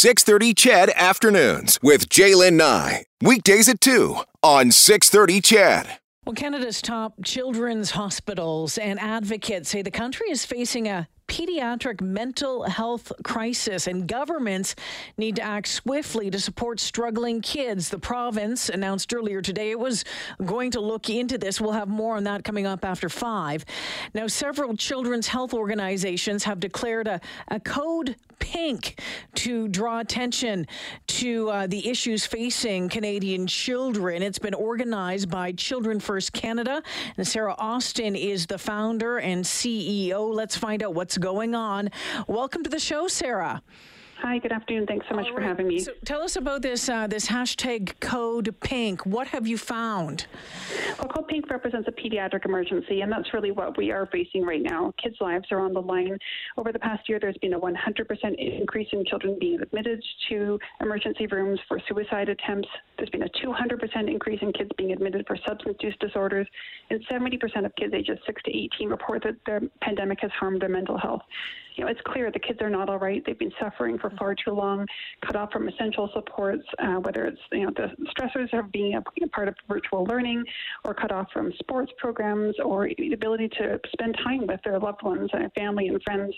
630 CHED Afternoons with Jaylen Nye. Weekdays at 2 on 630 CHED. Well, Canada's top children's hospitals and advocates say the country is facing a pediatric mental health crisis, and governments need to act swiftly to support struggling kids. The province announced earlier today it was going to look into this. We'll have more on that coming up after five. Now, several children's health organizations have declared a, a code pink to draw attention to uh, the issues facing Canadian children. It's been organized by Children First Canada, and Sara Austin is the founder and CEO. Let's find out what's going on. Welcome to the show, Sara. Hi, good afternoon. Thanks so much right. for having me. So tell us about this uh, this hashtag Code Pink. What have you found? Well, Code Pink represents a pediatric emergency, and that's really what we are facing right now. Kids' lives are on the line. Over the past year, there's been a 100% increase in children being admitted to emergency rooms for suicide attempts. There's been a 200% increase in kids being admitted for substance use disorders, and 70% of kids ages 6 to 18 report that the pandemic has harmed their mental health you know, it's clear the kids are not all right. They've been suffering for far too long, cut off from essential supports, uh, whether it's you know the stressors of being a, part of virtual learning, or cut off from sports programs, or the ability to spend time with their loved ones and family and friends.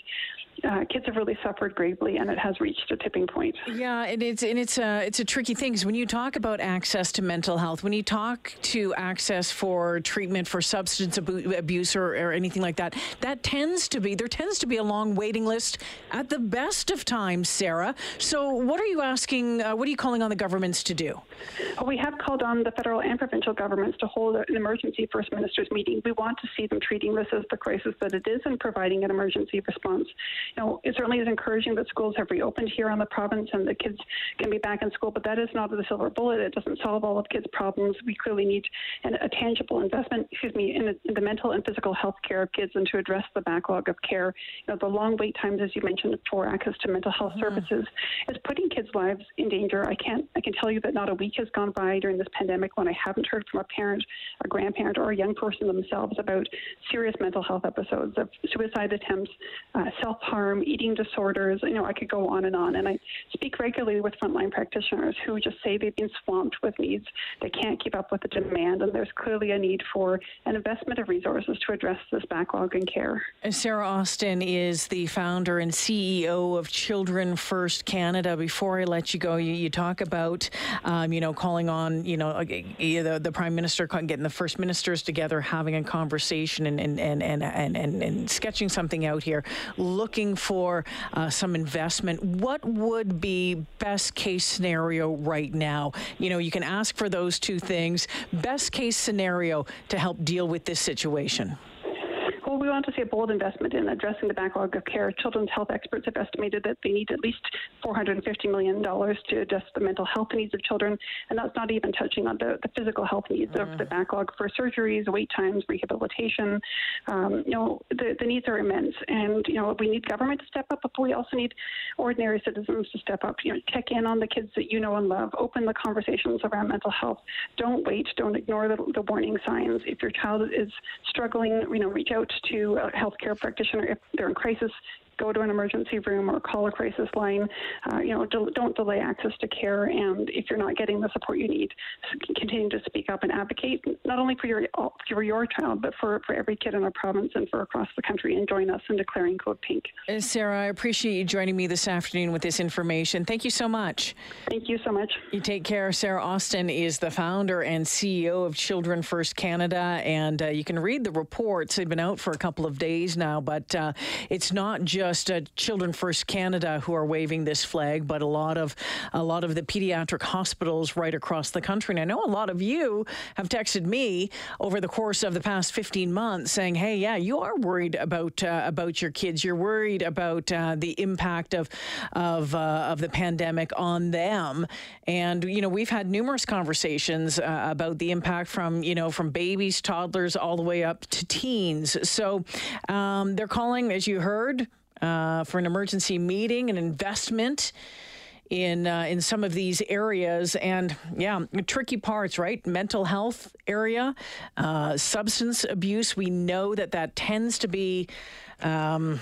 Uh, kids have really suffered gravely, and it has reached a tipping point. Yeah, and it's and it's a it's a tricky thing. When you talk about access to mental health, when you talk to access for treatment for substance abuse or, or anything like that, that tends to be there tends to be a long waiting list at the best of times, Sara. So, what are you asking? Uh, what are you calling on the governments to do? Well, we have called on the federal and provincial governments to hold an emergency First Ministers meeting. We want to see them treating this as the crisis that it is and providing an emergency response. You know, it certainly is encouraging that schools have reopened here on the province and the kids can be back in school, but that is not the silver bullet. It doesn't solve all of kids' problems. We clearly need an, a tangible investment, excuse me, in, a, in, the mental and physical health care of kids and to address the backlog of care. You know, the long wait times, as you mentioned, for access to mental health mm. services is putting kids' lives in danger. I can't. I can tell you that not a week has gone by during this pandemic when I haven't heard from a parent, a grandparent, or a young person themselves about serious mental health episodes of suicide attempts, uh, self-harm, eating disorders. You know, I could go on and on. And I speak regularly with frontline practitioners who just say they've been swamped with needs. They can't keep up with the demand, and there's clearly a need for an investment of resources to address this backlog in care. Sara Austin is the founder and CEO of Children First Canada. Before I let you go, you, you talk about, um, you know, calling on, you know, the, the Prime Minister, getting the First Ministers together, having a conversation and, and, and, and, and, and, and sketching something out here, looking for uh, some investment. What would be best case scenario right now? You know, you can ask for those two things. Best case scenario to help deal with this situation. Well, we want to see a bold investment in addressing the backlog of care. Children's health experts have estimated that they need at least $450 million to address the mental health needs of children, and that's not even touching on the, the physical health needs mm. of the backlog for surgeries, wait times, rehabilitation. Um, you know, the, the needs are immense, and you know we need government to step up, but we also need ordinary citizens to step up. You know, check in on the kids that you know and love. Open the conversations around mental health. Don't wait. Don't ignore the, the warning signs. If your child is struggling, you know, reach out to a healthcare practitioner if they're in crisis go to an emergency room or call a crisis line. Uh, you know, do, not delay access to care. And if you're not getting the support you need, continue to speak up and advocate not only for your for your child, but for, for every kid in our province and for across the country. And join us in declaring Code Pink. Uh, Sara, I appreciate you joining me this afternoon with this information. Thank you so much. Thank you so much. You take care. Sara Austin is the founder and CEO of Children First Canada, and uh, you can read the reports. They've been out for a couple of days now, but uh, it's not just just uh, Children First Canada who are waving this flag, but a lot of a lot of the pediatric hospitals right across the country. And I know a lot of you have texted me over the course of the past 15 months saying, "Hey, yeah, you are worried about uh, about your kids. You're worried about uh, the impact of of uh, of the pandemic on them." And you know, we've had numerous conversations uh, about the impact from you know from babies, toddlers, all the way up to teens. So um, they're calling, as you heard uh, for an emergency meeting, an investment in uh, in some of these areas. And yeah tricky parts right? Mental health area uh, substance abuse. We know that that tends to be um,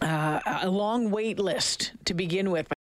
uh, a long wait list to begin with